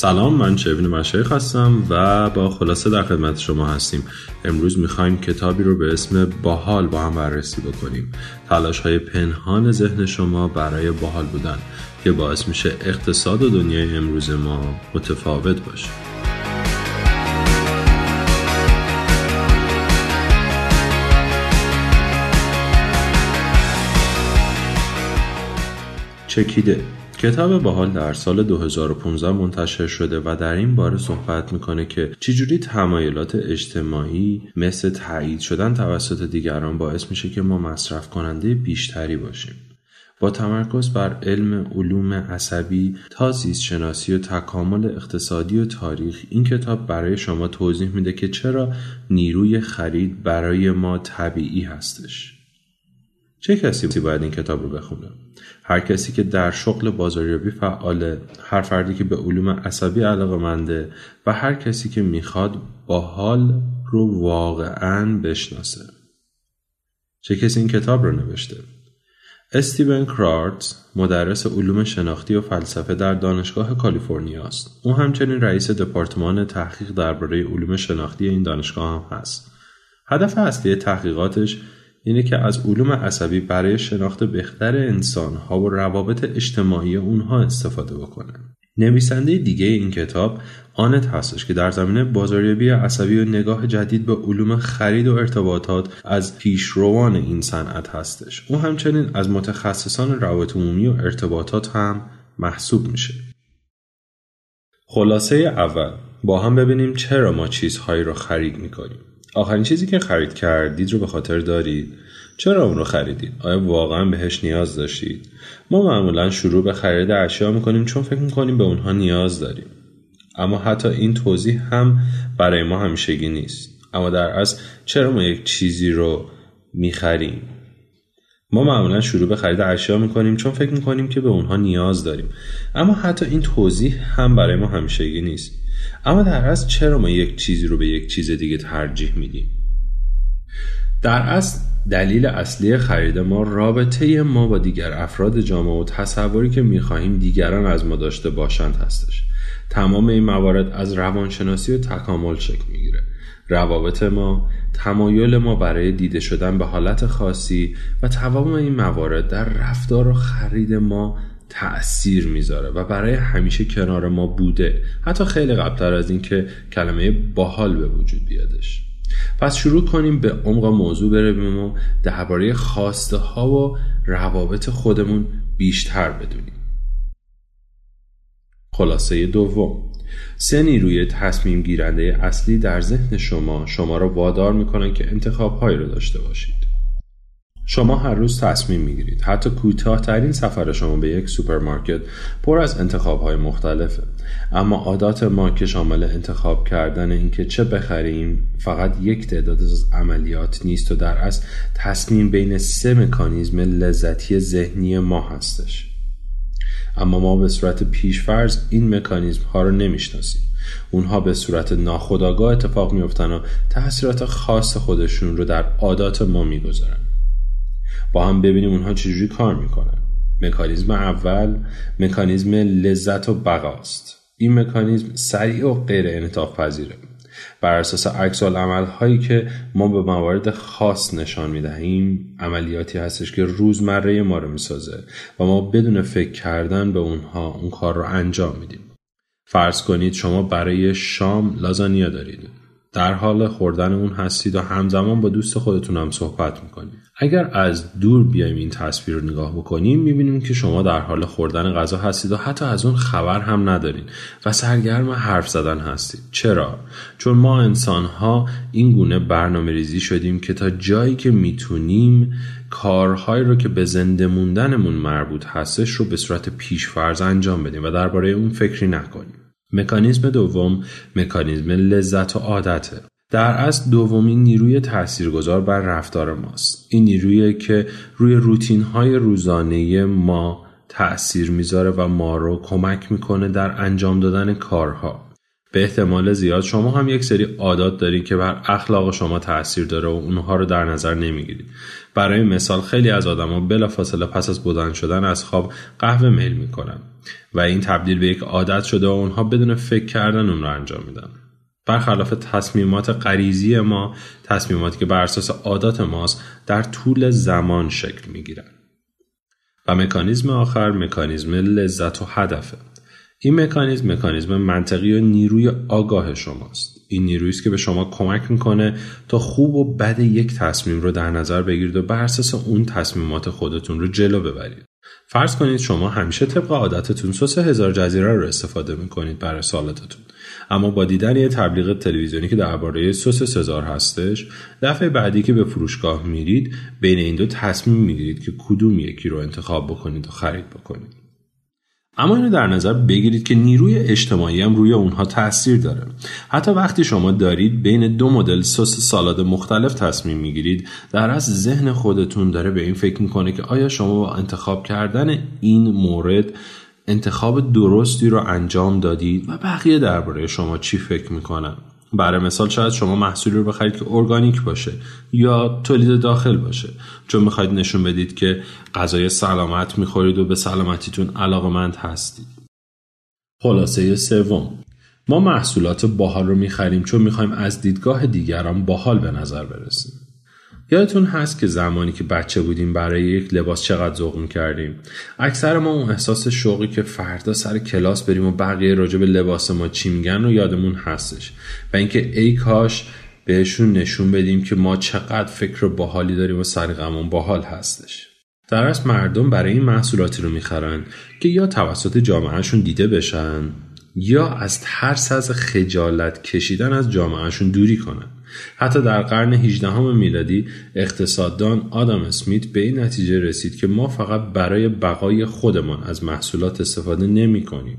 سلام من شبین مشایخ هستم و با خلاصه در خدمت شما هستیم. امروز می‌خوایم کتابی رو به اسم باحال با هم بررسی بکنیم. تلاش های پنهان ذهن شما برای باحال بودن که باعث میشه اقتصاد و دنیای امروز ما متفاوت باشه. چکیده. کتاب باحال در سال 2015 منتشر شده و در این باره صحبت می‌کنه که چجوری تمایلات اجتماعی مثل تایید شدن توسط دیگران باعث میشه که ما مصرف کننده بیشتری باشیم. با تمرکز بر علم علوم عصبی تا شناسی و تکامل اقتصادی و تاریخ این کتاب برای شما توضیح میده که چرا نیروی خرید برای ما طبیعی هستش. چه کسی باید این کتاب رو بخونه؟ هر کسی که در شغل بازاریابی فعاله هر فردی که به علوم عصبی علاقه منده و هر کسی که می‌خواد با حال رو واقعا بشناسه چه کسی این کتاب رو نوشته استیون کرارت مدرس علوم شناختی و فلسفه در دانشگاه کالیفرنیا است. او همچنین رئیس دپارتمان تحقیق درباره علوم شناختی این دانشگاه هم هست. هدف اصلی تحقیقاتش اینه که از علوم عصبی برای شناخت بهتر انسان ها و روابط اجتماعی اونها استفاده بکنه. نویسنده دیگه این کتاب آنت هستش که در زمینه بازاریابی عصبی و نگاه جدید به علوم خرید و ارتباطات از پیشروان این صنعت هستش. او همچنین از متخصصان روابط عمومی و ارتباطات هم محسوب میشه. خلاصه اول با هم ببینیم چرا ما چیزهایی رو خرید می‌کنیم. آخرین چیزی که خرید کردید رو به خاطر دارید. چرا اون رو خریدید؟ آیا واقعا بهش نیاز داشتید؟ ما معمولا شروع به خرید اشیا می‌کنیم چون فکر می‌کنیم به اونها نیاز داریم. اما حتی این توضیح هم برای ما همیشگی نیست. اما در اصل چرا ما یک چیزی رو می‌خریم؟ ما معمولا شروع به خرید اشیا می‌کنیم چون فکر می‌کنیم که به اونها نیاز داریم. اما حتی این توضیح هم برای ما همیشگی نیست. اما در اصل چرا ما یک چیزی رو به یک چیز دیگه ترجیح میدیم؟ در اصل دلیل اصلی خرید ما رابطه ما با دیگر افراد جامعه و تصوری که می‌خواهیم دیگران از ما داشته باشند هستش. تمام این موارد از روانشناسی و تکامل شکل می‌گیره. روابط ما تمایل ما برای دیده شدن به حالت خاصی و تمام این موارد در رفتار و خرید ما تأثیر می‌ذاره و برای همیشه کنار ما بوده. حتی خیلی قبلتر از اینکه کلمه باحال به وجود بیادش. پس شروع کنیم به عمق موضوع برویم و درباره خواسته ها و روابط خودمون بیشتر بدونیم. خلاصه دوم. سه نیروی تصمیم گیرنده اصلی در ذهن شما شما را وادار می‌کنن که انتخاب هایی رو داشته باشید. شما هر روز تصمیم می‌گیرید. حتی کوتاهترین سفر شما به یک سوپرمارکت پر از انتخاب های مختلفه. اما عادات ما که شامل انتخاب کردن اینکه چه بخریم فقط یک تعداد از عملیات نیست و در اصل تصمیم بین سه مکانیزم لذتی ذهنی ما هستش. اما ما به صورت پیشفرض این مکانیزم ها رو نمی‌شناسیم. اونها به صورت ناخودآگاه اتفاق میفتن و تاثیرات خاص خودشون رو در عادات ما می‌گذارن. با هم ببینیم اونها چجوری کار می‌کنن. مکانیزم اول مکانیزم لذت و بقاست. این مکانیزم سریع و غیر انعطاف پذیره بر اساس عکس عمل هایی که ما به موارد خاص نشان می‌دهیم عملیاتی هستش که روزمره ما رو می‌سازه و ما بدون فکر کردن به اونها اون کار رو انجام میدیم. فرض کنید شما برای شام لازانیا دارید. در حال خوردن اون هستید و همزمان با دوست خودتون هم صحبت می‌کنید. اگر از دور بیایم این تصویر رو نگاه بکنیم می‌بینیم که شما در حال خوردن غذا هستید و حتی از اون خبر هم ندارید و سرگرم حرف زدن هستید. چرا؟ چون ما انسان ها این گونه برنامه ریزی شدیم که تا جایی که می‌تونیم کارهایی رو که به زنده موندنمون مربوط هستش رو به صورت پیشفرض انجام بدیم و درباره اون فکری نکنیم. مکانیزم دوم مکانیزم لذت و عادته. در اصل دومین نیروی تاثیرگذار بر رفتار ماست. این نیرویی که روی روتین های روزانه ما تأثیر می‌ذاره و ما رو کمک می‌کنه در انجام دادن کارها. به احتمال زیاد شما هم یک سری عادات دارید که بر اخلاق شما تاثیر داره و اونها رو در نظر نمی‌گیرید. برای مثال خیلی از آدما بلافاصله پس از بودن شدن از خواب قهوه میل می‌کنن و این تبدیل به یک عادت شده و اونها بدون فکر کردن اون رو انجام میدن. برخلاف تصمیمات غریزی ما تصمیماتی که بر اساس عادات ماست در طول زمان شکل می‌گیرن. و مکانیزم آخر مکانیزم لذت و هدفه. این مکانیزم مکانیزم منطقی و نیروی آگاه شماست. این نیرویی است که به شما کمک می‌کنه تا خوب و بد یک تصمیم رو در نظر بگیرید و بر اساس اون تصمیمات خودتون رو جلو ببرید. فرض کنید شما همیشه طبق عادتتون سس هزار جزیره رو استفاده می‌کنید برای سالاتتون. اما با دیدن یه تبلیغ تلویزیونی که درباره سس سزار هستش دفعه بعدی که به فروشگاه میرید بین این دو تصمیم می‌گیرید که کدوم یکی رو انتخاب بکنید و خرید بکنید. اما اینو در نظر بگیرید که نیروی اجتماعی هم روی اونها تاثیر داره. حتی وقتی شما دارید بین دو مدل سس سالاد مختلف تصمیم می‌گیرید در اصل ذهن خودتون داره به این فکر می‌کنه که آیا شما با انتخاب کردن این مورد انتخاب درستی رو انجام دادید و بقیه درباره شما چی فکر می‌کنن؟ برای مثال شاید شما محصولی رو بخرید که ارگانیک باشه یا تولید داخل باشه. چون می‌خواید نشون بدید که غذای سلامت می‌خورید و به سلامتیتون علاقمند هستید. خلاصه سوم. ما محصولات باحال رو می‌خریم چون می‌خوایم از دیدگاه دیگران باحال به نظر برسیم. یادتون هست که زمانی که بچه بودیم برای یک لباس چقدر ذوق کردیم؟ اکثر ما اون احساس شوقی که فردا سر کلاس بریم و بقیه راجع به لباس ما چی میگن و یادمون هستش. و اینکه ای کاش بهشون نشون بدیم که ما چقدر فکر باحالی داریم و سریقمون باحال هستش. در از مردم برای این محصولاتی رو می‌خرن که یا توسط جامعهشون دیده بشن یا از ترس از خجالت کشیدن از جامعهشون دوری کنن. حتی در قرن 18 میلادی اقتصاددان آدم اسمیت به این نتیجه رسید که ما فقط برای بقای خودمان از محصولات استفاده نمی کنیم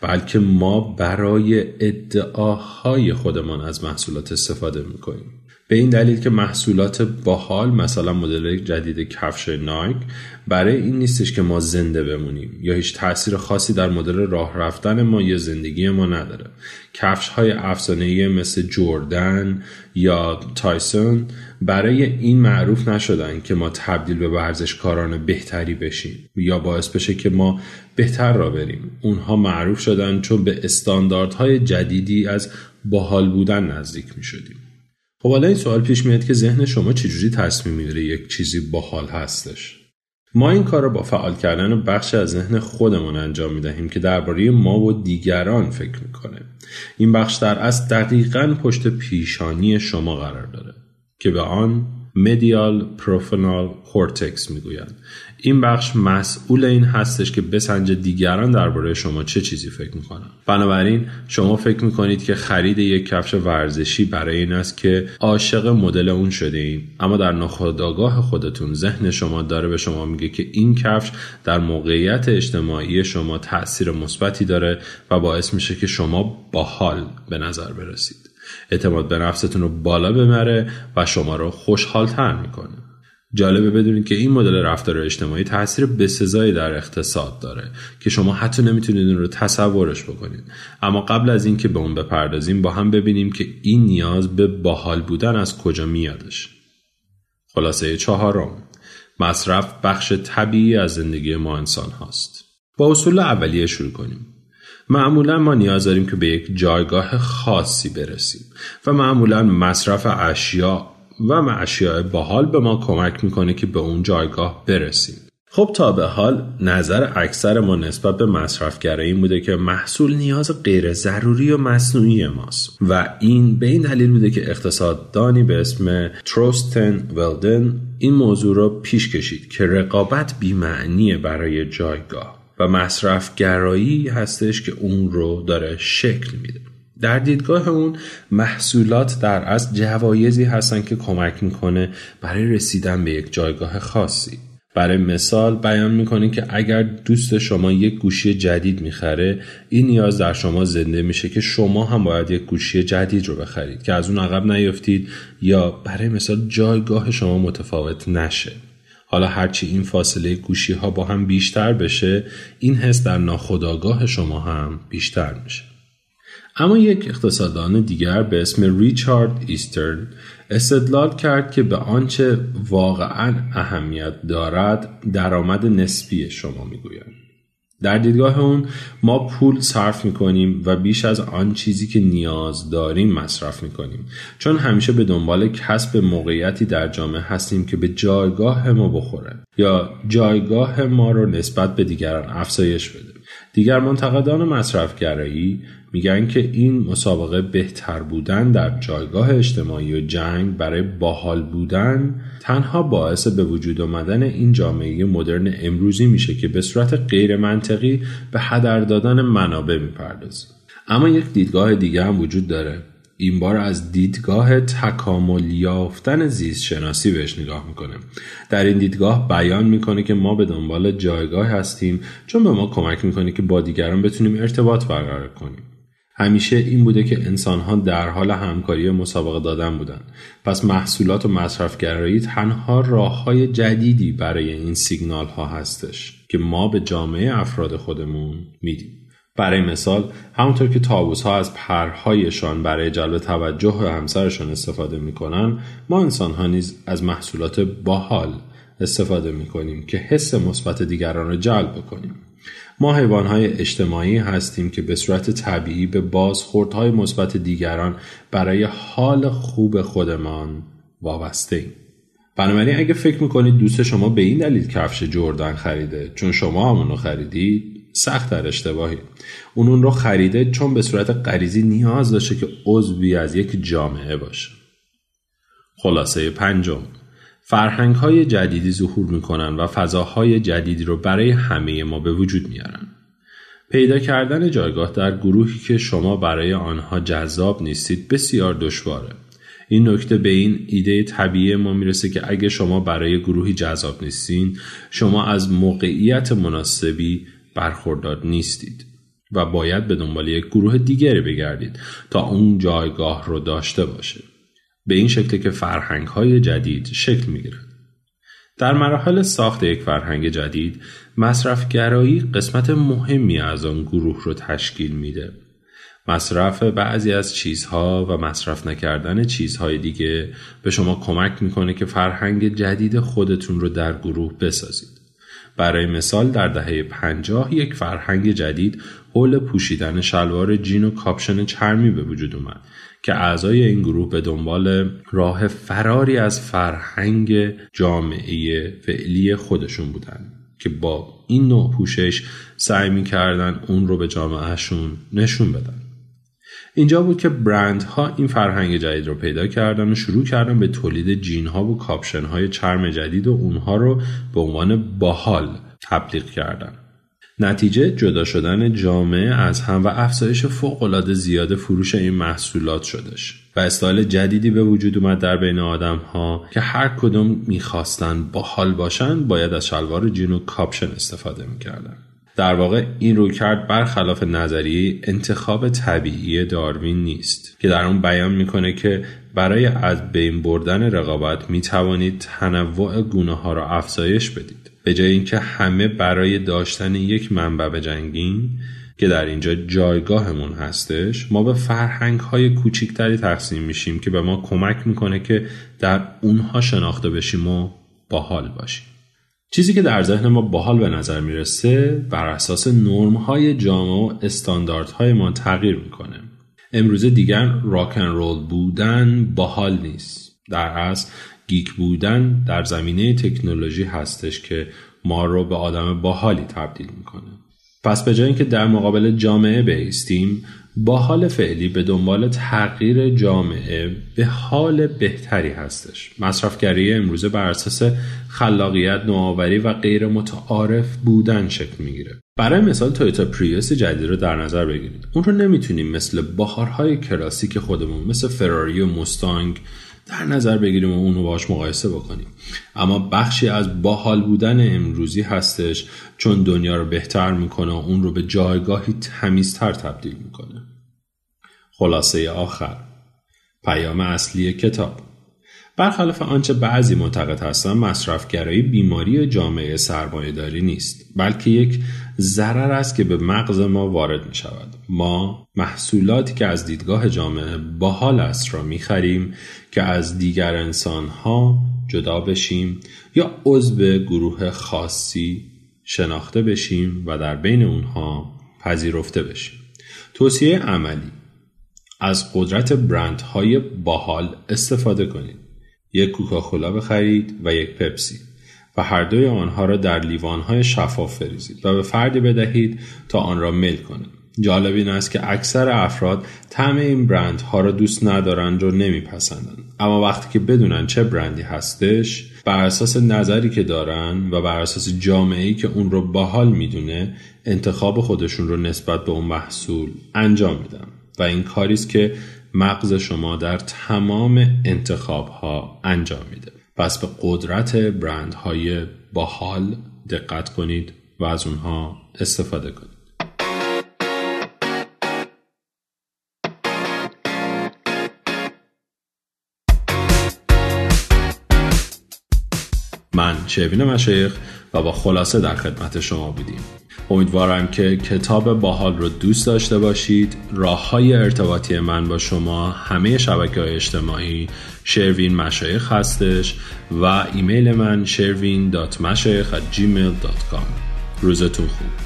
بلکه ما برای ادعاهای خودمان از محصولات استفاده می کنیم به این دلیل که محصولات باحال مثلا مدل جدید کفش نایک برای این نیستش که ما زنده بمونیم یا هیچ تاثیر خاصی در مدل راه رفتن ما یا زندگی ما نداره. کفش های افسانه‌ای مثل جردن یا تایسون برای این معروف نشدن که ما تبدیل به ورزشکاران بهتری بشیم یا باعث بشه که ما بهتر را بریم. اونها معروف شدن چون به استانداردهای جدیدی از باحال بودن نزدیک می شدیم خب حالا این سوال پیش میاد که ذهن شما چجوری تصمیم می‌گیره یک چیزی باحال هستش؟ ما این کار رو با فعال کردن بخش از ذهن خودمون انجام می‌دهیم که درباره ما و دیگران فکر می‌کنه. این بخش در اصل دقیقا پشت پیشانی شما قرار داره که به آن medial prefrontal cortex می‌گویند. این بخش مسئول این هستش که بسنجه دیگران درباره شما چه چیزی فکر می‌کنن. بنابراین شما فکر می‌کنید که خرید یک کفش ورزشی برای این است که عاشق مدل اون شدین اما در ناخودآگاه خودتون ذهن شما داره به شما میگه که این کفش در موقعیت اجتماعی شما تاثیر مثبتی داره و باعث میشه که شما باحال به نظر برسید. اعتماد به نفستون رو بالا ببره و شما رو خوشحالتر می‌کنه. جالبه بدونید که این مدل رفتار اجتماعی تاثیر بسزایی در اقتصاد داره که شما حتی نمی‌تونید اون رو تصورش بکنید. اما قبل از اینکه به اون بپردازیم با هم ببینیم که این نیاز به باحال بودن از کجا میادش. خلاصه چهارم مصرف بخش طبیعی از زندگی ما انسان هاست. با اصول اولیه شروع کنیم. معمولا ما نیاز داریم که به یک جایگاه خاصی برسیم و معمولا مصرف اشیا و اشیاء باحال به ما کمک می‌کنه که به اون جایگاه برسیم. خب تا به حال نظر اکثر ما نسبت به مصرفگرایی این بوده که محصول نیاز غیر ضروری و مصنوعی ماست و این به این دلیل بوده که اقتصاددانی به اسم تروستن ولدن این موضوع را پیش کشید که رقابت بیمعنیه برای جایگاه. و مصرفگرایی هستش که اون رو داره شکل میده. در دیدگاه اون محصولات در از جوایزی هستن که کمک می‌کنه برای رسیدن به یک جایگاه خاصی. برای مثال بیان می‌کنه که اگر دوست شما یک گوشی جدید می‌خره این نیاز در شما زنده میشه که شما هم باید یک گوشی جدید رو بخرید که از اون عقب نیفتید یا برای مثال جایگاه شما متفاوت نشه. حالا هرچی این فاصله گوشی ها با هم بیشتر بشه این حس در ناخودآگاه شما هم بیشتر میشه. اما یک اقتصاددان دیگر به اسم ریچارد ایسترن استدلال کرد که به آنچه واقعا اهمیت دارد درآمد نسبی شما می‌گویند در دیدگاه اون ما پول صرف می‌کنیم و بیش از آن چیزی که نیاز داریم مصرف می‌کنیم. چون همیشه به دنبال کسب موقعیتی در جامعه هستیم که به جایگاه ما بخوره یا جایگاه ما رو نسبت به دیگران افزایش بده. دیگر منتقدان مصرفگرایی میگن که این مسابقه بهتر بودن در جایگاه اجتماعی و جنگ برای باحال بودن تنها باعث به وجود آمدن این جامعه مدرن امروزی میشه که به صورت غیر منطقی به هدر دادن منابع می‌پردازه. اما یک دیدگاه دیگه هم وجود داره. این بار از دیدگاه تکامل یافتن زیست شناسی بهش نگاه می‌کنه. در این دیدگاه بیان می‌کنه که ما به دنبال جایگاه هستیم چون به ما کمک می‌کنه که با دیگران بتونیم ارتباط برقرار کنیم. همیشه این بوده که انسانها در حال همکاری مسابقه دادن بودن. پس محصولات و مصرفگرایی تنها راه های جدیدی برای این سیگنال ها هستش که ما به جامعه افراد خودمون میدیم. برای مثال همونطور که تابوس ها از پرهایشان برای جلب توجه همسرشان استفاده می‌کنن ما انسان ها نیز از محصولات باحال استفاده می‌کنیم که حس مثبت دیگران را جلب کنیم ما حیوانهای اجتماعی هستیم که به صورت طبیعی به بازخوردهای مثبت دیگران برای حال خوب خودمان وابسته ایم. بنابراین اگه فکر می‌کنید دوست شما به این دلیل کفش جردن خریده چون شما همونو خریدید سخت در اشتباهی اون اون رو خریده چون به صورت غریزی نیاز داشته که عضوی از یک جامعه باشه خلاصه پنجم فرهنگ های جدیدی ظهور می‌کنن و فضاهای جدیدی رو برای همه ما به وجود میارن. پیدا کردن جایگاه در گروهی که شما برای آنها جذاب نیستید بسیار دشواره. این نکته به این ایده طبیعی ما می‌رسه که اگه شما برای گروهی جذاب نیستین شما از موقعیت مناسبی برخوردار نیستید و باید به دنبال یک گروه دیگری بگردید تا اون جایگاه رو داشته باشه. به این شکل که فرهنگ های جدید شکل می گیرد. در مراحل ساخت یک فرهنگ جدید مصرفگرایی قسمت مهمی از آن گروه رو تشکیل میده. مصرف بعضی از چیزها و مصرف نکردن چیزهای دیگه به شما کمک می‌کنه که فرهنگ جدید خودتون رو در گروه بسازید. برای مثال در دهه پنجاه یک فرهنگ جدید حول پوشیدن شلوار جین و کاپشن چرمی به وجود اومد که اعضای این گروه به دنبال راه فراری از فرهنگ جامعه فعلی خودشون بودن که با این نوع پوشش سعی می‌کردن اون رو به جامعهشون نشون بدن. اینجا بود که برندها این فرهنگ جدید رو پیدا کردن و شروع کردن به تولید جین ها و کاپشن های چرم جدید و اونها رو به عنوان باحال تبلیغ کردن. نتیجه جدا شدن جامعه از هم و افزایش فوقالعاده زیاد فروش این محصولات شدش و استایل جدیدی به وجود اومد در بین آدم ها که هر کدوم می‌خواستن باحال باشن باید از شلوار جین و کاپشن استفاده می‌کردن. در واقع این رویکرد برخلاف نظریه انتخاب طبیعی داروین نیست که در اون بیان می‌کنه که برای از بین بردن رقابت می‌توانید تنوع گونه ها را افزایش بدید. به جای اینکه همه برای داشتن یک منبع بجنگیم که در اینجا جایگاهمون هستش ما به فرهنگ های کوچیکتری تقسیم میشیم که به ما کمک می‌کنه که در اونها شناخته بشیم و باحال باشیم. چیزی که در ذهن ما باحال به نظر می‌رسه بر اساس نرم های جامعه و استانداردهای ما تغییر می‌کنه. امروزه دیگر راکن رول بودن باحال نیست. در اصل گیک بودن در زمینه تکنولوژی هستش که ما رو به آدم باحالی تبدیل می‌کنه. پس به جای اینکه در مقابل جامعه بیستیم با حال فعلی به دنبال تغییر جامعه به حال بهتری هستش. مصرفگری امروزه بر اساس خلاقیت نوآوری و غیر متعارف بودن شکل می‌گیره. برای مثال تویوتا پریوس جدید رو در نظر بگیرید. اون رو نمی‌تونیم مثل بهارهای کلاسیک خودمون مثل فراری و مستانگ در نظر بگیریم و اونو باش مقایسه بکنیم. اما بخشی از باحال بودن امروزی هستش چون دنیا رو بهتر می‌کنه و اون رو به جایگاهی تمیزتر تبدیل می‌کنه. خلاصه آخر. پیام اصلی کتاب. برخلاف آنچه بعضی معتقد هستند مصرفگرایی بیماری جامعه داری نیست بلکه یک ضرر است که به مغز ما وارد می شود ما محصولاتی که از دیدگاه جامعه باحال است را می خریم که از دیگر انسان ها جدا بشیم یا عضو گروه خاصی شناخته بشیم و در بین اونها پذیرفته بشیم. توصیه عملی از قدرت برندهای باحال استفاده کنید. یک کوکاکولا بخرید و یک پپسی و هر دوی آنها را در لیوانهای شفاف فریزید و به فردی بدهید تا آن را میل کنه جالب این است که اکثر افراد طعم این برندها را دوست ندارند و نمیپسندند. اما وقتی که بدونن چه برندی هستش بر اساس نظری که دارن و بر اساس جامعه که اون رو باحال می‌دونه انتخاب خودشون رو نسبت به اون محصول انجام میدن. و این کاری است که مغز شما در تمام انتخاب ها انجام میده. پس به قدرت برندهای باحال دقت کنید و از اونها استفاده کنید. من شیوین مشایخ و با خلاصه در خدمت شما بودیم. امیدوارم که کتاب باحال رو دوست داشته باشید. راه های ارتباطی من با شما همه شبکه های اجتماعی شروین مشایخ هستش و ایمیل من شروین روزتون خوب.